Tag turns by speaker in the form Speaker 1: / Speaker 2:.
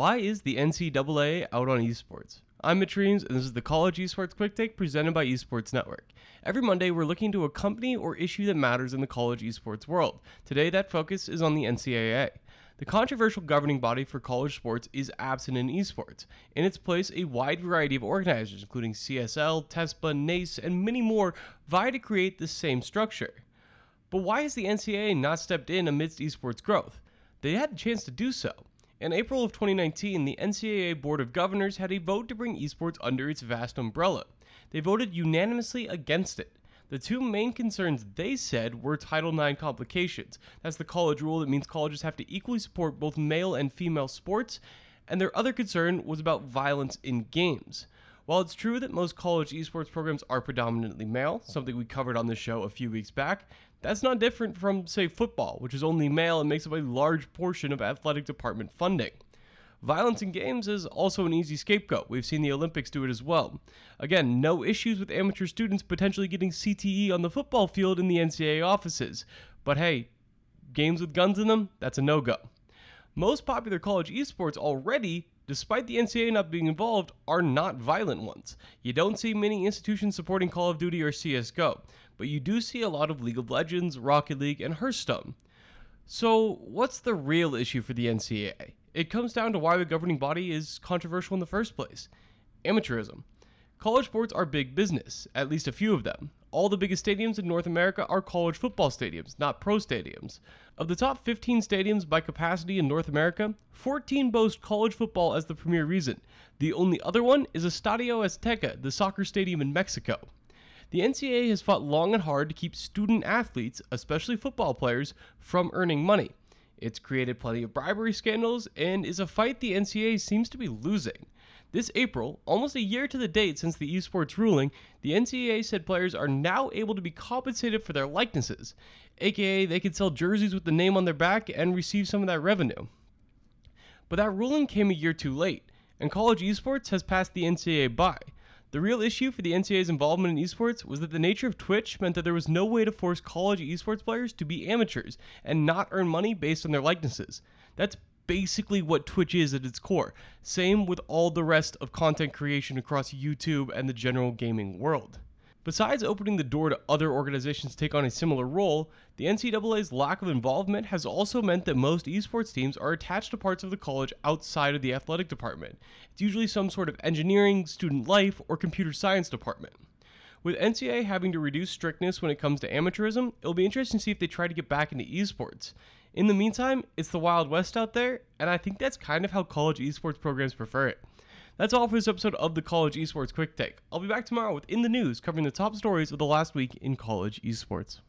Speaker 1: Why is the NCAA out on esports? I'm Reams, and this is the College Esports Quick Take presented by Esports Network. Every Monday, we're looking to a company or issue that matters in the college esports world. Today, that focus is on the NCAA. The controversial governing body for college sports is absent in esports. In its place, a wide variety of organizers, including CSL, TESPA, NACE, and many more, vie to create the same structure. But why has the NCAA not stepped in amidst esports growth? They had a chance to do so. In April of 2019, the NCAA Board of Governors had a vote to bring esports under its vast umbrella. They voted unanimously against it. The two main concerns they said were Title IX complications. That's the college rule that means colleges have to equally support both male and female sports. And their other concern was about violence in games. While it's true that most college esports programs are predominantly male, something we covered on the show a few weeks back, that's not different from, say, football, which is only male and makes up a large portion of athletic department funding. Violence in games is also an easy scapegoat. We've seen the Olympics do it as well. Again, no issues with amateur students potentially getting CTE on the football field in the NCAA offices. But hey, games with guns in them, that's a no go. Most popular college esports already, despite the NCAA not being involved, are not violent ones. You don't see many institutions supporting Call of Duty or CSGO but you do see a lot of League of Legends, Rocket League, and Hearthstone. So, what's the real issue for the NCAA? It comes down to why the governing body is controversial in the first place amateurism. College sports are big business, at least a few of them. All the biggest stadiums in North America are college football stadiums, not pro stadiums. Of the top 15 stadiums by capacity in North America, 14 boast college football as the premier reason. The only other one is Estadio Azteca, the soccer stadium in Mexico. The NCAA has fought long and hard to keep student athletes, especially football players, from earning money. It's created plenty of bribery scandals and is a fight the NCAA seems to be losing. This April, almost a year to the date since the esports ruling, the NCAA said players are now able to be compensated for their likenesses, aka they could sell jerseys with the name on their back and receive some of that revenue. But that ruling came a year too late, and college esports has passed the NCAA by. The real issue for the NCAA's involvement in esports was that the nature of Twitch meant that there was no way to force college esports players to be amateurs and not earn money based on their likenesses. That's basically what Twitch is at its core. Same with all the rest of content creation across YouTube and the general gaming world. Besides opening the door to other organizations to take on a similar role, the NCAA's lack of involvement has also meant that most esports teams are attached to parts of the college outside of the athletic department. It's usually some sort of engineering, student life, or computer science department. With NCAA having to reduce strictness when it comes to amateurism, it'll be interesting to see if they try to get back into esports. In the meantime, it's the Wild West out there, and I think that's kind of how college esports programs prefer it. That's all for this episode of the College Esports Quick Take. I'll be back tomorrow with In the News covering the top stories of the last week in college esports.